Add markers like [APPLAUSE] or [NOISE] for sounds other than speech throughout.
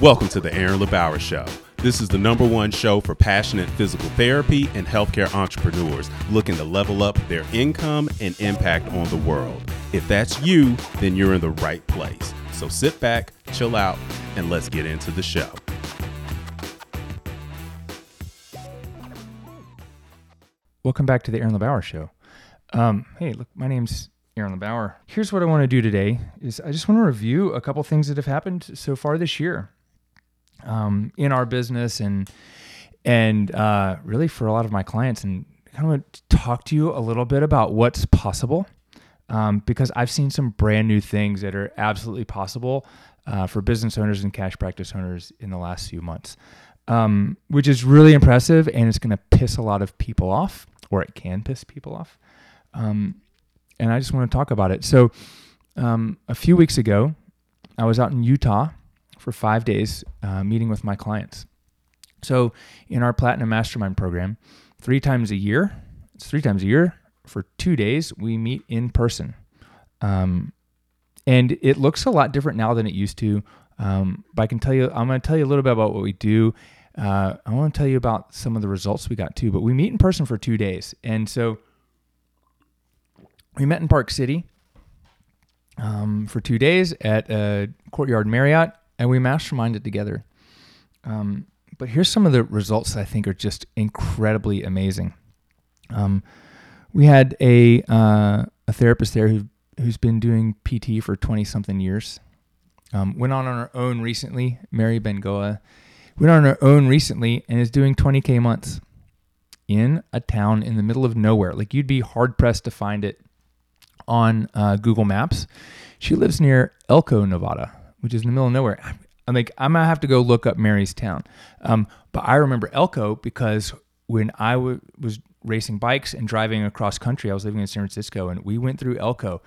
Welcome to the Aaron LeBauer Show. This is the number one show for passionate physical therapy and healthcare entrepreneurs looking to level up their income and impact on the world. If that's you, then you're in the right place. So sit back, chill out, and let's get into the show. Welcome back to the Aaron LeBauer Show. Um, hey, look, my name's Aaron LeBauer. Here's what I want to do today: is I just want to review a couple things that have happened so far this year um, in our business and and uh, really for a lot of my clients, and kind of want to talk to you a little bit about what's possible um, because I've seen some brand new things that are absolutely possible uh, for business owners and cash practice owners in the last few months, um, which is really impressive, and it's going to piss a lot of people off, or it can piss people off. Um, and I just want to talk about it. So, um, a few weeks ago, I was out in Utah for five days uh, meeting with my clients. So, in our Platinum Mastermind program, three times a year, it's three times a year for two days, we meet in person. Um, and it looks a lot different now than it used to. Um, but I can tell you, I'm going to tell you a little bit about what we do. Uh, I want to tell you about some of the results we got too. But we meet in person for two days. And so, we met in Park City um, for two days at a Courtyard Marriott, and we masterminded together. Um, but here's some of the results that I think are just incredibly amazing. Um, we had a uh, a therapist there who who's been doing PT for 20 something years. Um, went on on her own recently, Mary Bengoa. Went on her own recently and is doing 20k months in a town in the middle of nowhere. Like you'd be hard pressed to find it on uh, Google Maps. She lives near Elko, Nevada, which is in the middle of nowhere. I'm like, I'm gonna have to go look up Mary's town. Um, but I remember Elko because when I w- was racing bikes and driving across country, I was living in San Francisco, and we went through Elko.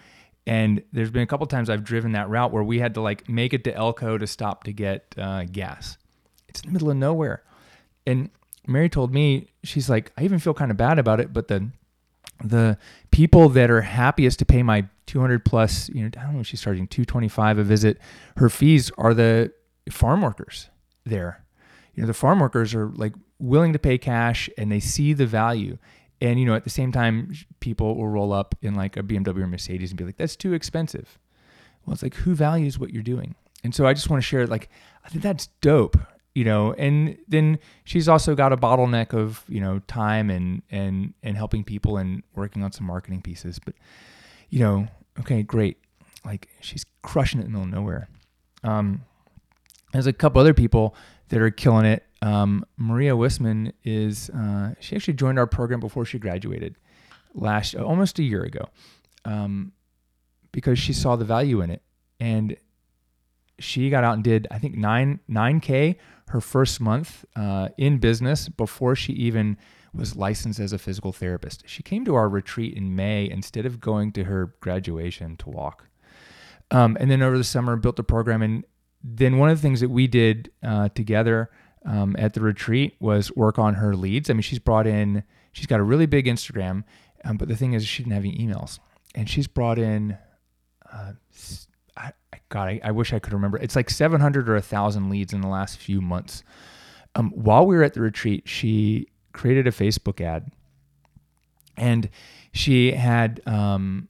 And there's been a couple times I've driven that route where we had to like make it to Elko to stop to get uh, gas. It's in the middle of nowhere. And Mary told me, she's like, I even feel kind of bad about it, but the the people that are happiest to pay my 200 plus, you know, I don't know, she's charging 225 a visit. Her fees are the farm workers there. You know, the farm workers are like willing to pay cash and they see the value. And, you know, at the same time, people will roll up in like a BMW or Mercedes and be like, that's too expensive. Well, it's like, who values what you're doing? And so I just want to share, like, I think that's dope you know and then she's also got a bottleneck of you know time and and and helping people and working on some marketing pieces but you know okay great. Like she's crushing it in the middle of nowhere. Um there's a couple other people that are killing it. Um, maria wisman is uh, she actually joined our program before she graduated last almost a year ago um, because she saw the value in it. And she got out and did I think nine nine k her first month uh, in business before she even was licensed as a physical therapist. She came to our retreat in May instead of going to her graduation to walk. Um, and then over the summer, built a program. And then one of the things that we did uh, together um, at the retreat was work on her leads. I mean, she's brought in, she's got a really big Instagram, um, but the thing is, she didn't have any emails. And she's brought in uh, God, I, I, wish I could remember. It's like 700 or 1,000 leads in the last few months. Um, while we were at the retreat, she created a Facebook ad. And she had, um,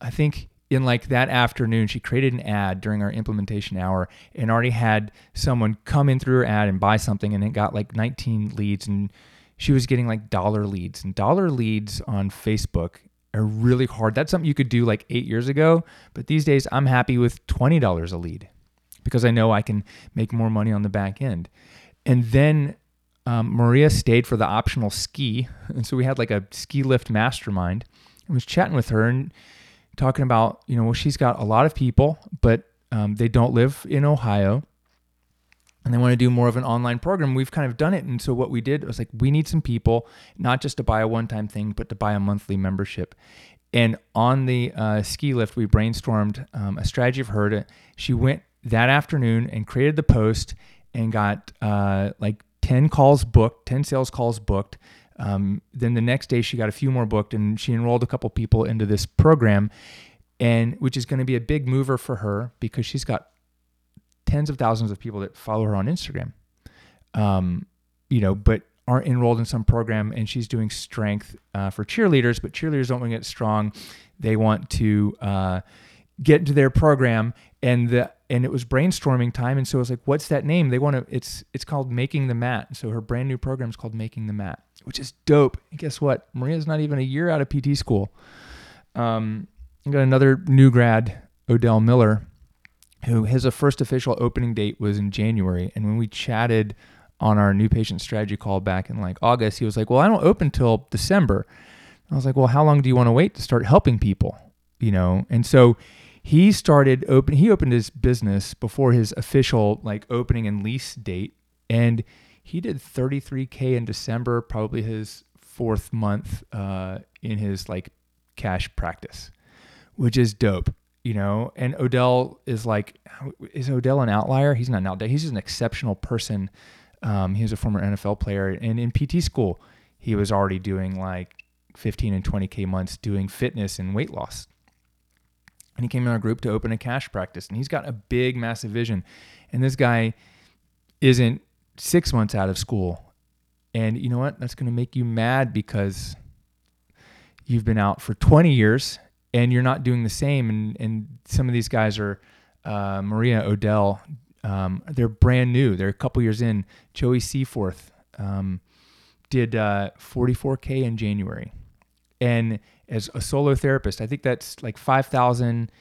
I think, in like that afternoon, she created an ad during our implementation hour and already had someone come in through her ad and buy something. And it got like 19 leads. And she was getting like dollar leads. And dollar leads on Facebook are really hard. That's something you could do like eight years ago. But these days, I'm happy with $20 a lead because I know I can make more money on the back end. And then um, Maria stayed for the optional ski. And so we had like a ski lift mastermind. I was chatting with her and talking about, you know, well, she's got a lot of people, but um, they don't live in Ohio and they want to do more of an online program. We've kind of done it. And so what we did was like, we need some people, not just to buy a one time thing, but to buy a monthly membership. And on the uh, ski lift, we brainstormed um, a strategy of her to, she went that afternoon and created the post and got uh, like 10 calls booked, 10 sales calls booked. Um, then the next day, she got a few more booked and she enrolled a couple people into this program, and which is going to be a big mover for her because she's got tens of thousands of people that follow her on Instagram. Um, you know, but aren't enrolled in some program and she's doing strength uh, for cheerleaders, but cheerleaders don't want to get strong. They want to uh, get into their program and the and it was brainstorming time and so it was like what's that name they want to it's it's called making the mat so her brand new program is called making the mat which is dope and guess what maria's not even a year out of pt school um I got another new grad odell miller who his first official opening date was in january. And when we chatted on our new patient strategy call back in like august he was like well i don't open till december. I was like well how long do you want to wait to start helping people? You know? And so he started open he opened his business before his official like opening and lease date. And he did 33k in december probably his fourth month uh, in his like cash practice which is dope you know and odell is like is odell an outlier? He's not an outlier. He's just an exceptional person. Um, he was a former nfl player. And in pt school he was already doing like 15 and 20k months doing fitness and weight loss. And he came in our group to open a cash practice and he's got a big massive vision. And this guy isn't six months out of school. And you know what? That's going to make you mad because you've been out for 20 years and you're not doing the same. And, and some of these guys are uh, maria odell um, they're brand new. They're a couple years in. Joey seaforth um, did uh, 44k in january. And as a solo therapist. I think that's like 5,000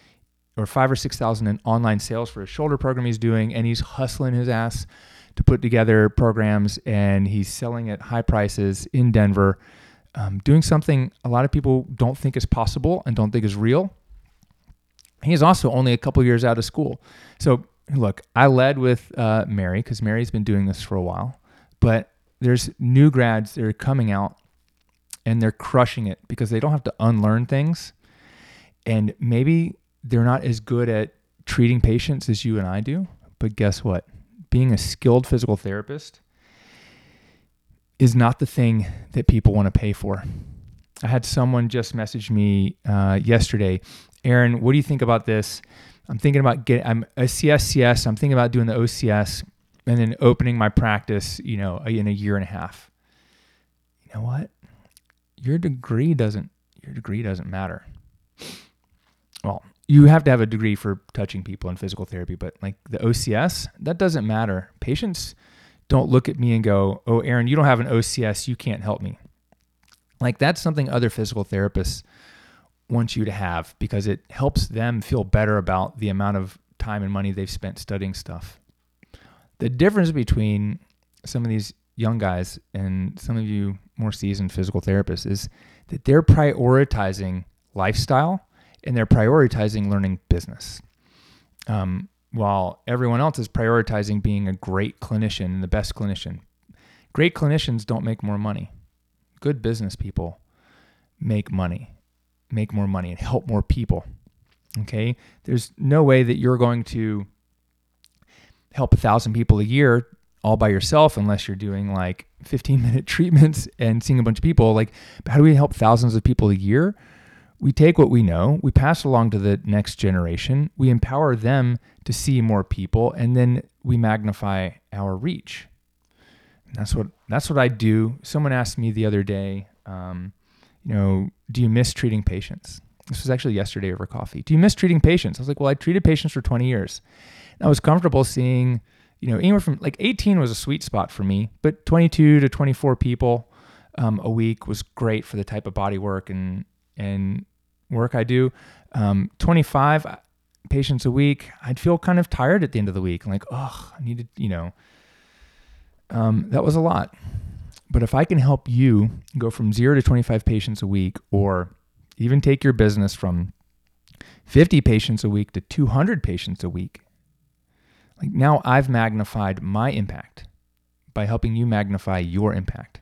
or five or 6,000 in online sales for a shoulder program he's doing. And he's hustling his ass to put together programs. And he's selling at high prices in Denver, um, doing something a lot of people don't think is possible and don't think is real. He's also only a couple years out of school. So, look, I led with uh, Mary because Mary's been doing this for a while, but there's new grads that are coming out and they're crushing it because they don't have to unlearn things. And maybe they're not as good at treating patients as you and I do. But guess what? Being a skilled physical therapist is not the thing that people want to pay for. I had someone just message me uh, yesterday, Aaron, what do you think about this? I'm thinking about getting, I'm a CSCS, I'm thinking about doing the OCS and then opening my practice, you know, in a year and a half. You know what? your degree doesn't your degree doesn't matter. Well, you have to have a degree for touching people in physical therapy, but like the OCS, that doesn't matter. Patients don't look at me and go, "Oh, Aaron, you don't have an OCS, you can't help me." Like that's something other physical therapists want you to have because it helps them feel better about the amount of time and money they've spent studying stuff. The difference between some of these young guys and some of you more seasoned physical therapists is that they're prioritizing lifestyle and they're prioritizing learning business. Um, while everyone else is prioritizing being a great clinician and the best clinician. Great clinicians don't make more money. Good business people make money, make more money, and help more people. Okay? There's no way that you're going to help a thousand people a year all by yourself unless you're doing like 15 minute [LAUGHS] treatments and seeing a bunch of people. Like, how do we help thousands of people a year? We take what we know, we pass along to the next generation, we empower them to see more people, and then we magnify our reach. And that's what that's what I do. Someone asked me the other day, um, you know, do you miss treating patients? This was actually yesterday over coffee. Do you miss treating patients? I was like, well, I treated patients for 20 years. And I was comfortable seeing you know, anywhere from like 18 was a sweet spot for me, but 22 to 24 people um, a week was great for the type of body work and and work I do. Um, 25 uh, patients a week, I'd feel kind of tired at the end of the week. Like, oh, I needed, you know, um, that was a lot. But if I can help you go from zero to 25 patients a week, or even take your business from 50 patients a week to 200 patients a week, like now I've magnified my impact by helping you magnify your impact.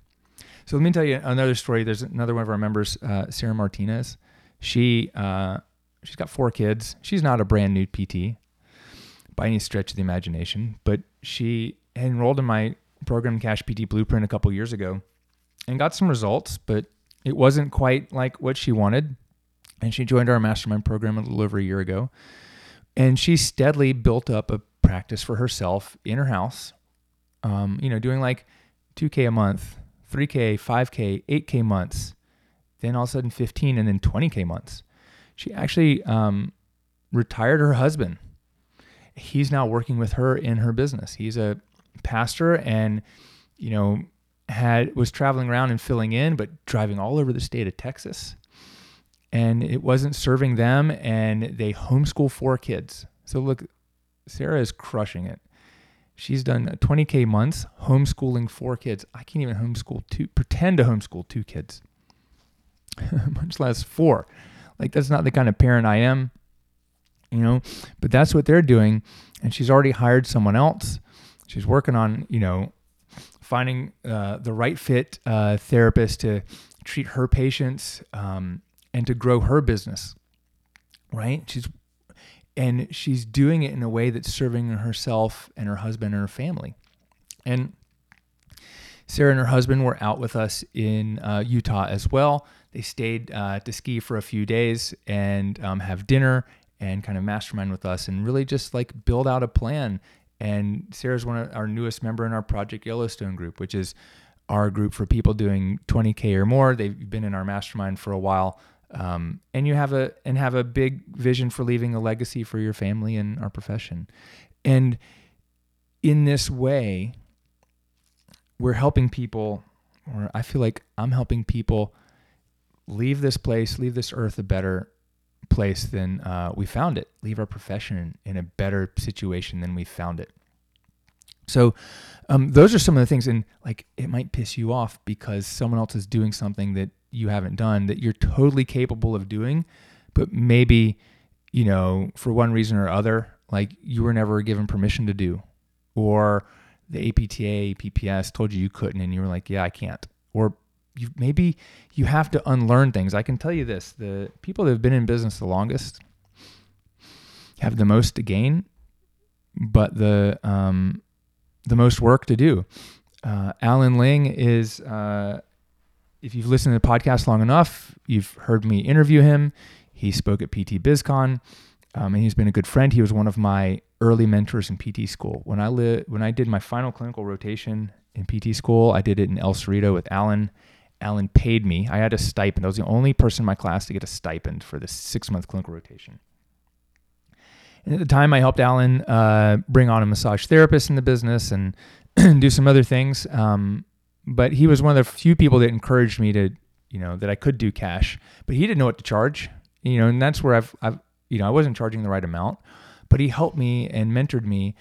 So let me tell you another story. There's another one of our members, uh, Sarah Martinez. She uh, she's got four kids. She's not a brand new PT by any stretch of the imagination, but she enrolled in my program Cash PT Blueprint a couple years ago and got some results, but it wasn't quite like what she wanted. And she joined our mastermind program a little over a year ago. And she steadily built up a practice for herself in her house, um, you know, doing like 2K a month, 3K, 5K, 8K months, then all of a sudden 15 and then 20K months. She actually um, retired her husband. He's now working with her in her business. He's a pastor and, you know, had was traveling around and filling in, but driving all over the state of Texas. And it wasn't serving them, and they homeschool four kids. So look, Sarah is crushing it. She's done 20k months homeschooling four kids. I can't even homeschool two, pretend to homeschool two kids, [LAUGHS] much less four. Like that's not the kind of parent I am, you know. But that's what they're doing, and she's already hired someone else. She's working on, you know, finding uh, the right fit uh, therapist to treat her patients um, and to grow her business. Right? She's and she's doing it in a way that's serving herself and her husband and her family. And Sarah and her husband were out with us in uh, Utah as well. They stayed uh, to ski for a few days and um, have dinner and kind of mastermind with us and really just like build out a plan. And Sarah's one of our newest member in our Project Yellowstone group, which is our group for people doing 20k or more. They've been in our mastermind for a while um, and you have a and have a big vision for leaving a legacy for your family and our profession. And in this way we're helping people or i feel like i'm helping people leave this place leave this earth a better place than uh, we found it. Leave our profession in a better situation than we found it so um, those are some of the things and like it might piss you off because someone else is doing something that you haven't done that you're totally capable of doing, but maybe, you know, for one reason or other, like you were never given permission to do, or the APTA, PPS told you you couldn't, and you were like, yeah, I can't. Or you, maybe you have to unlearn things. I can tell you this the people that have been in business the longest have the most to gain, but the, um, the most work to do. Uh, Alan Ling is uh, if you've listened to the podcast long enough, you've heard me interview him. He spoke at PT BizCon, um, and he's been a good friend. He was one of my early mentors in PT school. When I li- when I did my final clinical rotation in PT school, I did it in El Cerrito with Alan. Alan paid me. I had a stipend. I was the only person in my class to get a stipend for this six month clinical rotation. And at the time, I helped Alan uh, bring on a massage therapist in the business and [CLEARS THROAT] do some other things. Um, but he was one of the few people that encouraged me to, you know, that I could do cash. But he didn't know what to charge, you know, and that's where I've, I've, you know, I wasn't charging the right amount. But he helped me and mentored me,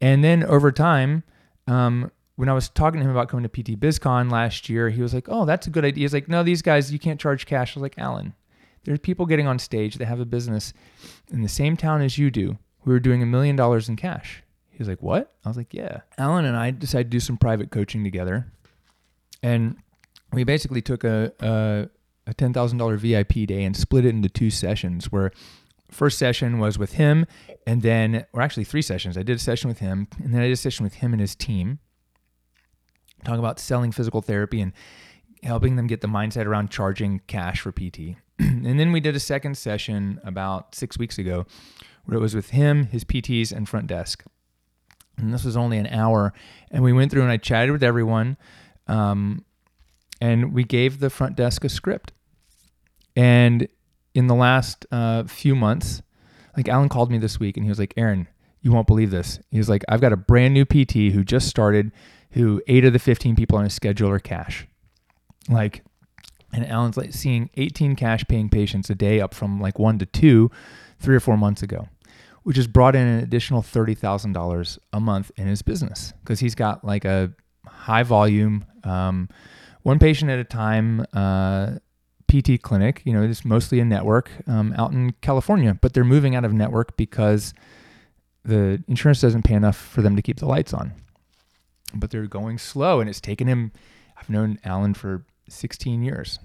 and then over time, um, when I was talking to him about coming to PT BizCon last year, he was like, "Oh, that's a good idea." He's like, "No, these guys, you can't charge cash." I was like, "Alan, there's people getting on stage that have a business in the same town as you do who are doing a million dollars in cash." He was like, "What?" I was like, "Yeah." Alan and I decided to do some private coaching together, and we basically took a a, a ten thousand dollar VIP day and split it into two sessions. Where first session was with him, and then or actually three sessions. I did a session with him, and then I did a session with him and his team, talking about selling physical therapy and helping them get the mindset around charging cash for PT. [CLEARS THROAT] and then we did a second session about six weeks ago, where it was with him, his PTs, and front desk. And this was only an hour, and we went through and I chatted with everyone. Um, and we gave the front desk a script. And in the last uh, few months, like Alan called me this week and he was like, Aaron, you won't believe this. He was like, I've got a brand new PT who just started, who eight of the 15 people on his schedule are cash. Like, and Alan's like seeing 18 cash paying patients a day up from like one to two, three or four months ago, which has brought in an additional $30,000 a month in his business because he's got like a high volume, um, one patient at a time uh, PT clinic. You know, it's mostly a network um, out in California, but they're moving out of network because the insurance doesn't pay enough for them to keep the lights on. But they're going slow, and it's taken him. I've known Alan for 16 years.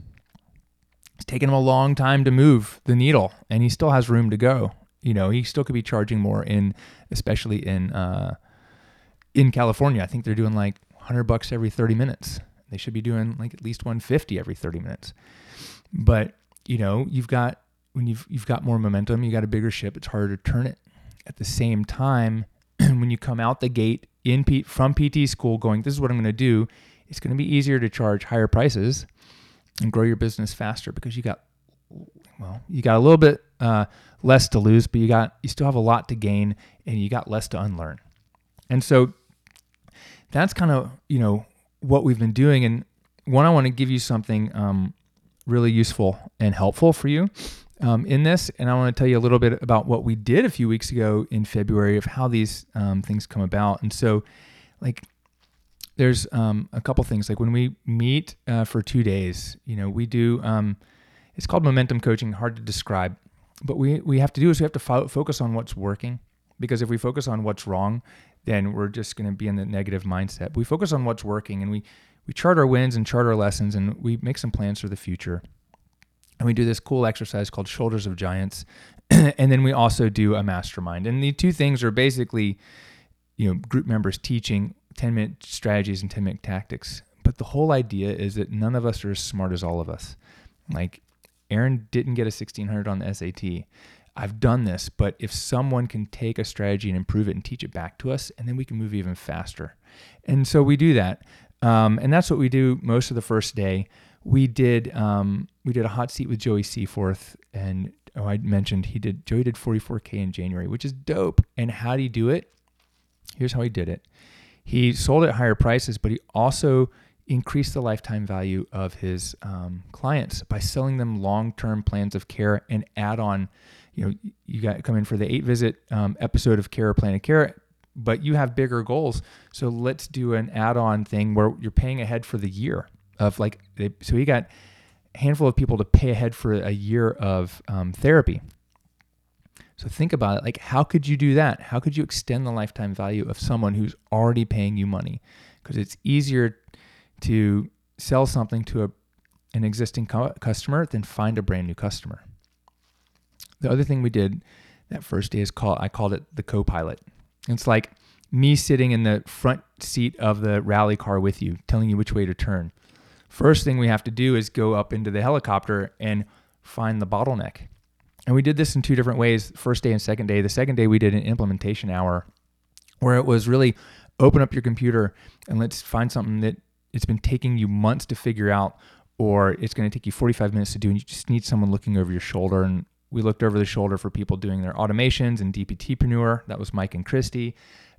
It's taken him a long time to move the needle, and he still has room to go. You know, he still could be charging more in, especially in uh, in California. I think they're doing like 100 bucks every 30 minutes. They should be doing like at least 150 every 30 minutes. But, you know, you've got when you've you've got more momentum, you got a bigger ship, it's harder to turn it. At the same time, [CLEARS THROAT] when you come out the gate in P- from PT school going, this is what I'm going to do, it's going to be easier to charge higher prices and grow your business faster because you got well, you got a little bit uh, less to lose, but you got you still have a lot to gain and you got less to unlearn. And so that's kind of you know what we've been doing. And one, I want to give you something um, really useful and helpful for you um, in this. And I want to tell you a little bit about what we did a few weeks ago in February of how these um, things come about. And so, like, there's um, a couple things. Like when we meet uh, for two days, you know, we do. Um, it's called momentum coaching. Hard to describe, but we we have to do is we have to fo- focus on what's working because if we focus on what's wrong, then we're just going to be in the negative mindset. We focus on what's working and we we chart our wins and chart our lessons and we make some plans for the future. And we do this cool exercise called Shoulders of Giants. [CLEARS THROAT] and then we also do a mastermind. And the two things are basically, you know, group members teaching 10 minute strategies and 10 minute tactics. But the whole idea is that none of us are as smart as all of us. Like Aaron didn't get a 1600 on the SAT. I've done this, but if someone can take a strategy and improve it and teach it back to us, and then we can move even faster. And so we do that. Um, and that's what we do most of the first day. We did um, we did a hot seat with Joey Seaforth, and oh, I mentioned he did Joey did 44k in January, which is dope. And how did he do it? Here's how he did it. He sold at higher prices, but he also increased the lifetime value of his um, clients by selling them long-term plans of care and add on you know you got come in for the eight visit um, episode of care plan of care but you have bigger goals. So let's do an add-on thing where you're paying ahead for the year of like they, so he got a handful of people to pay ahead for a year of um, therapy so think about it like how could you do that how could you extend the lifetime value of someone who's already paying you money because it's easier to sell something to a, an existing cu- customer than find a brand new customer the other thing we did that first day is called I called it the co-pilot. It's like me sitting in the front seat of the rally car with you, telling you which way to turn. First thing we have to do is go up into the helicopter and find the bottleneck. And we did this in two different ways, first day and second day. The second day we did an implementation hour where it was really open up your computer and let's find something that it's been taking you months to figure out or it's going to take you 45 minutes to do and you just need someone looking over your shoulder and we looked over the shoulder for people doing their automations and DPTpreneur. That was Mike and Christy.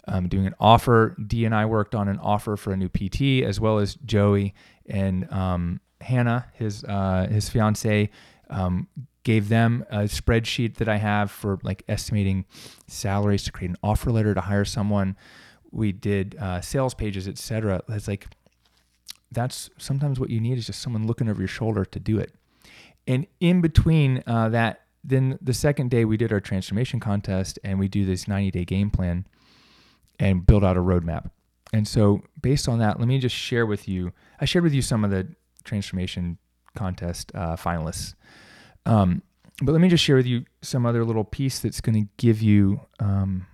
Um, doing an offer. D and I worked on an offer for a new PT, as well as Joey and um, Hannah, his uh, his fiance, um, gave them a spreadsheet that I have for like estimating salaries to create an offer letter to hire someone. We did uh, sales pages, etc. It's like that's sometimes what you need is just someone looking over your shoulder to do it. And in between uh, that then the second day we did our transformation contest and we do this 90 day game plan and build out a roadmap. And so based on that, let me just share with you. I shared with you some of the transformation contest uh, finalists. Um, but let me just share with you some other little piece that's going to give you um,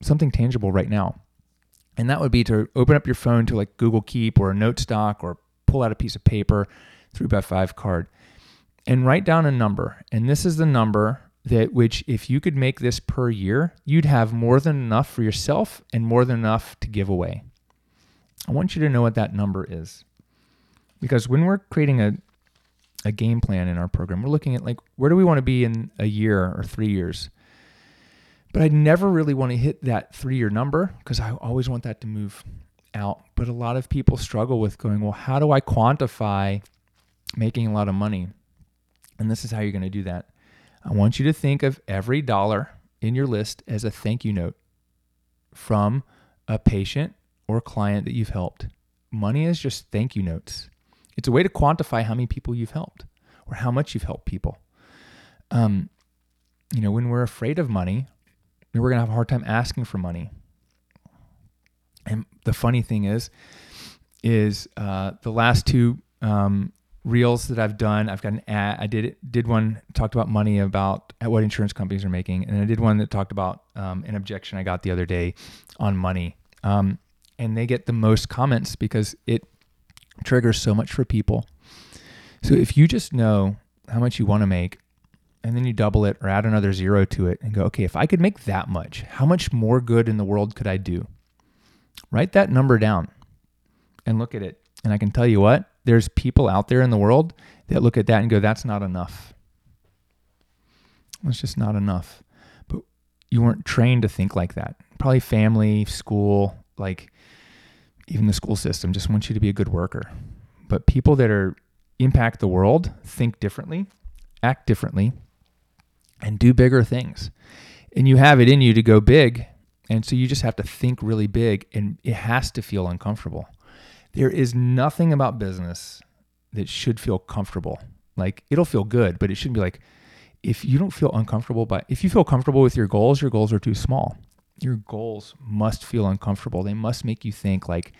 something tangible right now. And that would be to open up your phone to like Google Keep or a note stock or pull out a piece of paper, three by five card and write down a number. And this is the number that which if you could make this per year, you'd have more than enough for yourself and more than enough to give away. I want you to know what that number is. Because when we're creating a a game plan in our program, we're looking at like where do we want to be in a year or 3 years? But I never really want to hit that 3-year number because I always want that to move out. But a lot of people struggle with going, well, how do I quantify making a lot of money? And this is how you're going to do that. I want you to think of every dollar in your list as a thank you note from a patient or client that you've helped. Money is just thank you notes. It's a way to quantify how many people you've helped or how much you've helped people. Um, you know, when we're afraid of money, we're going to have a hard time asking for money. And the funny thing is, is uh, the last two um, reels that I've done. I've got an ad. I did did one talked about money about what insurance companies are making, and I did one that talked about um, an objection I got the other day on money. Um, and they get the most comments because it triggers so much for people. So if you just know how much you want to make, and then you double it or add another zero to it and go, okay, if I could make that much, how much more good in the world could I do? Write that number down and look at it. And I can tell you what, there's people out there in the world that look at that and go, that's not enough. That's just not enough. But you weren't trained to think like that. Probably family, school, like even the school system just wants you to be a good worker. But people that are impact the world think differently, act differently, and do bigger things. And you have it in you to go big. And so you just have to think really big and it has to feel uncomfortable. There is nothing about business that should feel comfortable. Like it'll feel good, but it shouldn't be like if you don't feel uncomfortable but if you feel comfortable with your goals, your goals are too small. Your goals must feel uncomfortable. They must make you think like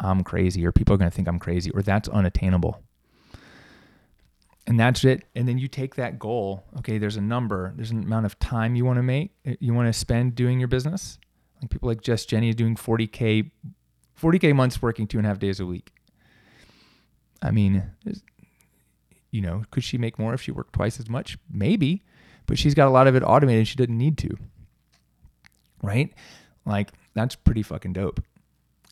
I'm crazy or people are going to think I'm crazy or that's unattainable. And that's it. And then you take that goal. Okay, there's a number, there's an amount of time you want to make, eh, you want to spend doing your business. Like people like Jess Jenny is doing 40K, 40K months working two and a half days a week. I mean, you know, could she make more if she worked twice as much? Maybe, but she's got a lot of it automated. She didn't need to. Right? Like, that's pretty fucking dope.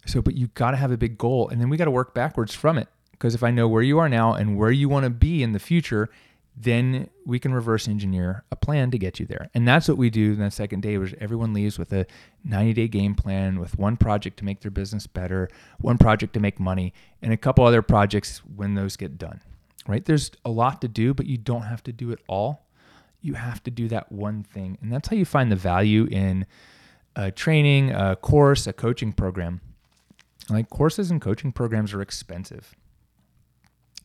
So, but you got to have a big goal and then we got to work backwards from it. Because if I know where you are now and where you want to be in the future, then we can reverse engineer a plan to get you there. And that's what we do in that second day, where everyone leaves with a 90 day game plan with one project to make their business better, one project to make money, and a couple other projects when those get done. Right? There's a lot to do, but you don't have to do it all. You have to do that one thing. And that's how you find the value in a training, a course, a coaching program. Like courses and coaching programs are expensive.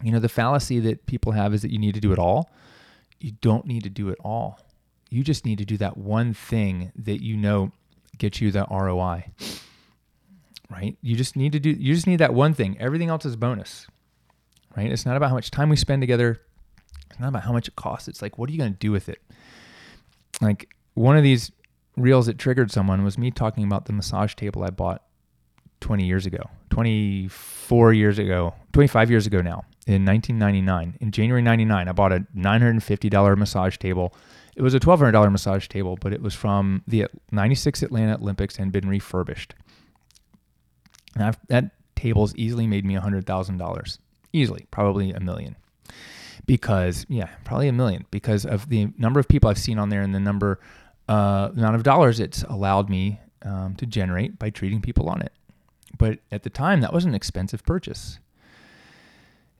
You know, the fallacy that people have is that you need to do it all. You don't need to do it all. You just need to do that one thing that you know gets you the ROI. Right? You just need to do you just need that one thing. Everything else is bonus. Right? It's not about how much time we spend together. Not about how much it costs. It's like what are you going to do with it? Like one of these reels that triggered someone was me talking about the massage table I bought 20 years ago, 24 years ago, 25 years ago now in 1999. In January 99, I bought a $950 massage table. It was a $1,200 massage table, but it was from the 96 Atlanta Olympics and been refurbished. And I've, that table's easily made me $100,000. Easily, probably a million. Because, yeah, probably a million because of the number of people I've seen on there and the number, uh, amount of dollars it's allowed me um, to generate by treating people on it. But at the time, that was an expensive purchase.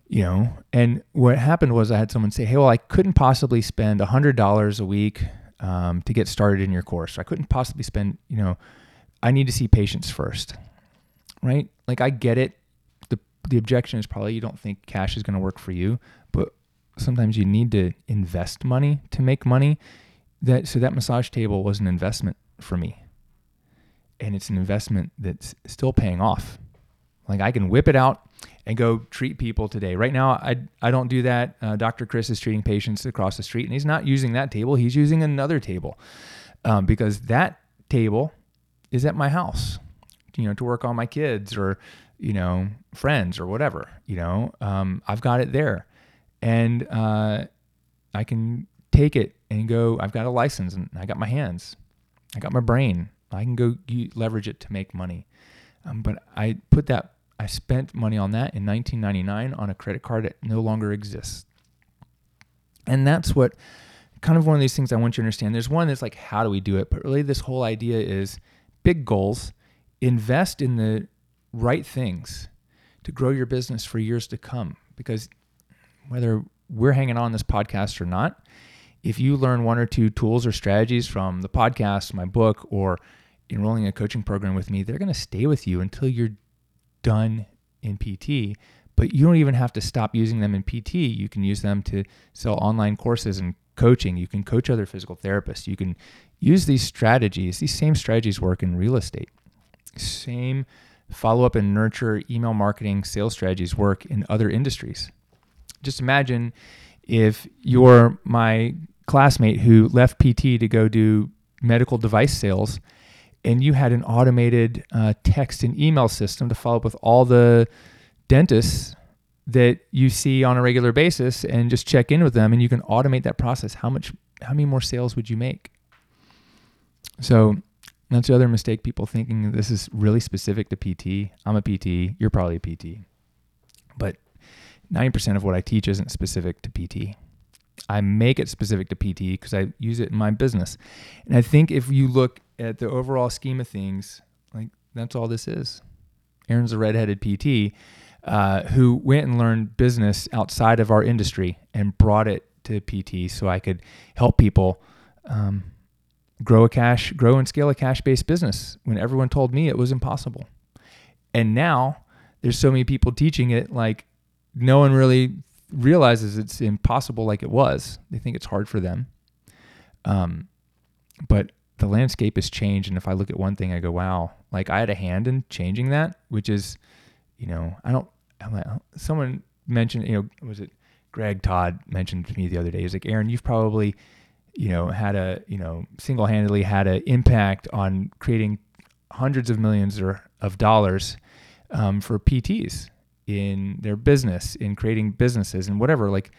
You know and what happened was i had someone say hey well i couldn't possibly spend $100 a week um, to get started in your course. I couldn't possibly spend you know i need to see patients first. Right? Like i get it. The, the objection is probably you don't think cash is going to work for you sometimes you need to invest money to make money that so that massage table was an investment for me and it's an investment that's still paying off like i can whip it out and go treat people today. Right now, I, I don't do that. Uh, Dr. Chris is treating patients across the street, and he's not using that table. He's using another table um, because that table is at my house, you know, to work on my kids or, you know, friends or whatever. You know, um, I've got it there, and uh, I can take it and go. I've got a license, and I got my hands, I got my brain. I can go leverage it to make money. Um, but I put that I spent money on that in 1999 on a credit card that no longer exists. And that's what kind of one of these things I want you to understand. There's one that's like, how do we do it? But really, this whole idea is big goals, invest in the right things to grow your business for years to come. Because whether we're hanging on this podcast or not, if you learn one or two tools or strategies from the podcast, my book, or enrolling in a coaching program with me, they're going to stay with you until you're done in PT, but you don't even have to stop using them in PT. You can use them to sell online courses and coaching. You can coach other physical therapists. You can use these strategies. These same strategies work in real estate. Same follow up and nurture email marketing sales strategies work in other industries. Just imagine if you're my classmate who left PT to go do medical device sales and you had an automated uh, text and email system to follow up with all the dentists that you see on a regular basis and just check in with them and you can automate that process. How much how many more sales would you make? So that's the other mistake people thinking this is really specific to PT. I'm a PT, you're probably a PT. But 90% of what I teach isn't specific to PT. I make it specific to PT because I use it in my business. And I think if you look at the overall scheme of things, like that's all this is. Aaron's a redheaded PT uh, who went and learned business outside of our industry and brought it to PT so I could help people um, grow a cash, grow and scale a cash based business when everyone told me it was impossible. And now there's so many people teaching it, like no one really realizes it's impossible like it was. They think it's hard for them. Um, but the landscape has changed. And if I look at one thing, I go, wow, like I had a hand in changing that, which is, you know, I don't, like, someone mentioned, you know, was it Greg Todd mentioned to me the other day? He's like, Aaron, you've probably, you know, had a, you know, single handedly had an impact on creating hundreds of millions or of dollars um, for PTs in their business, in creating businesses and whatever, like,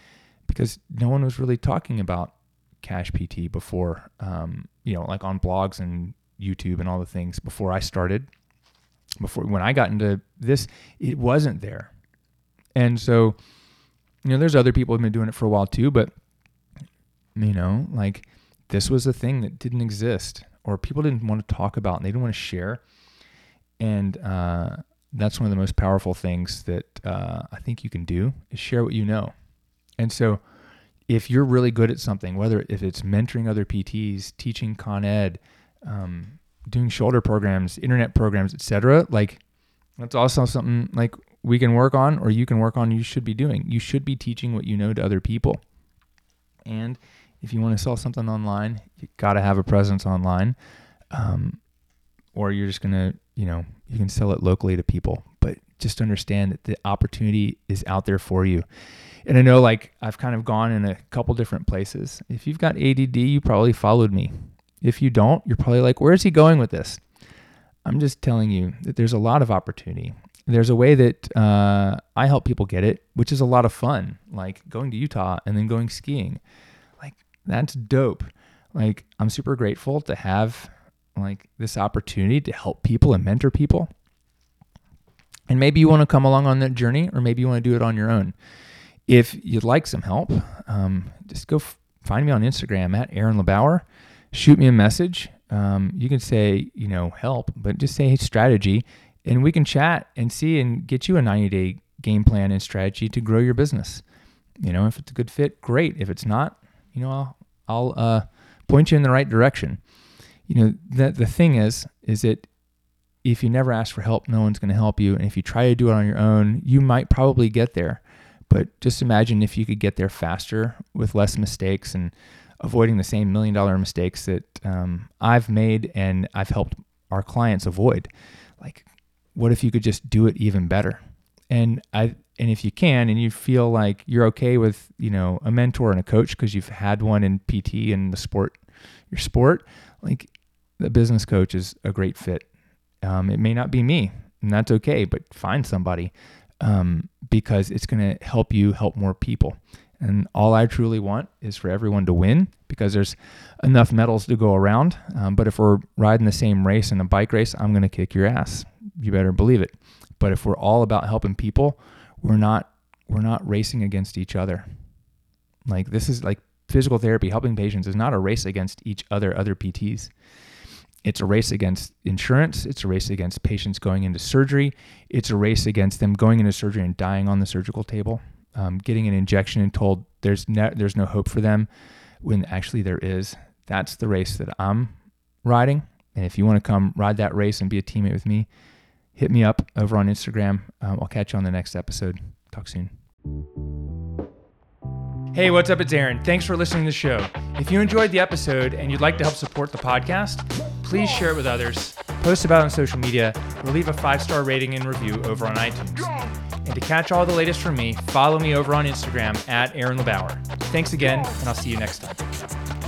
because no one was really talking about cash PT before, um, you know, like on blogs and YouTube and all the things before I started. Before when I got into this, it wasn't there. And so, you know, there's other people who've been doing it for a while too, but you know, like this was a thing that didn't exist or people didn't want to talk about and they didn't want to share. And uh, that's one of the most powerful things that uh, I think you can do is share what you know. And so, if you're really good at something, whether if it's mentoring other PTs, teaching Con Ed, um, doing shoulder programs, internet programs, etc., like that's also something like we can work on, or you can work on. You should be doing. You should be teaching what you know to other people. And if you want to sell something online, you got to have a presence online, um, or you're just gonna, you know, you can sell it locally to people. But just understand that the opportunity is out there for you. And I know, like, I've kind of gone in a couple different places. If you've got ADD, you probably followed me. If you don't, you're probably like, where's he going with this? I'm just telling you that there's a lot of opportunity. There's a way that uh, I help people get it, which is a lot of fun, like going to Utah and then going skiing. Like, that's dope. Like, I'm super grateful to have like this opportunity to help people and mentor people. And maybe you want to come along on that journey, or maybe you want to do it on your own. If you'd like some help, um, just go f- find me on Instagram at Aaron LeBauer. Shoot me a message. Um, you can say, you know, help, but just say strategy, and we can chat and see and get you a 90 day game plan and strategy to grow your business. You know, if it's a good fit, great. If it's not, you know, I'll, I'll uh, point you in the right direction you know that the thing is is that if you never ask for help no one's going to help you and if you try to do it on your own you might probably get there. But just imagine if you could get there faster with less mistakes and avoiding the same million dollar mistakes that um, i've made and i've helped our clients avoid. Like what if you could just do it even better? And i and if you can and you feel like you're okay with you know a mentor and a coach because you've had one in pt and the sport your sport like the business coach is a great fit. Um, it may not be me, and that's okay, but find somebody um, because it's going to help you help more people. And all I truly want is for everyone to win because there's enough medals to go around. Um, but if we're riding the same race in a bike race, I'm going to kick your ass. You better believe it. But if we're all about helping people, we're not we're not racing against each other. Like this is like physical therapy, helping patients is not a race against each other, other PTs. It's a race against insurance. It's a race against patients going into surgery. It's a race against them going into surgery and dying on the surgical table, um, getting an injection and told there's no, there's no hope for them when actually there is. That's the race that I'm riding. And if you want to come ride that race and be a teammate with me, hit me up over on Instagram. Um, I'll catch you on the next episode. Talk soon. Hey, what's up? It's Aaron. Thanks for listening to the show. If you enjoyed the episode and you'd like to help support the podcast, please share it with others, post about it on social media, or leave a five star rating and review over on iTunes. And to catch all the latest from me, follow me over on Instagram at Aaron LeBauer. Thanks again, and I'll see you next time.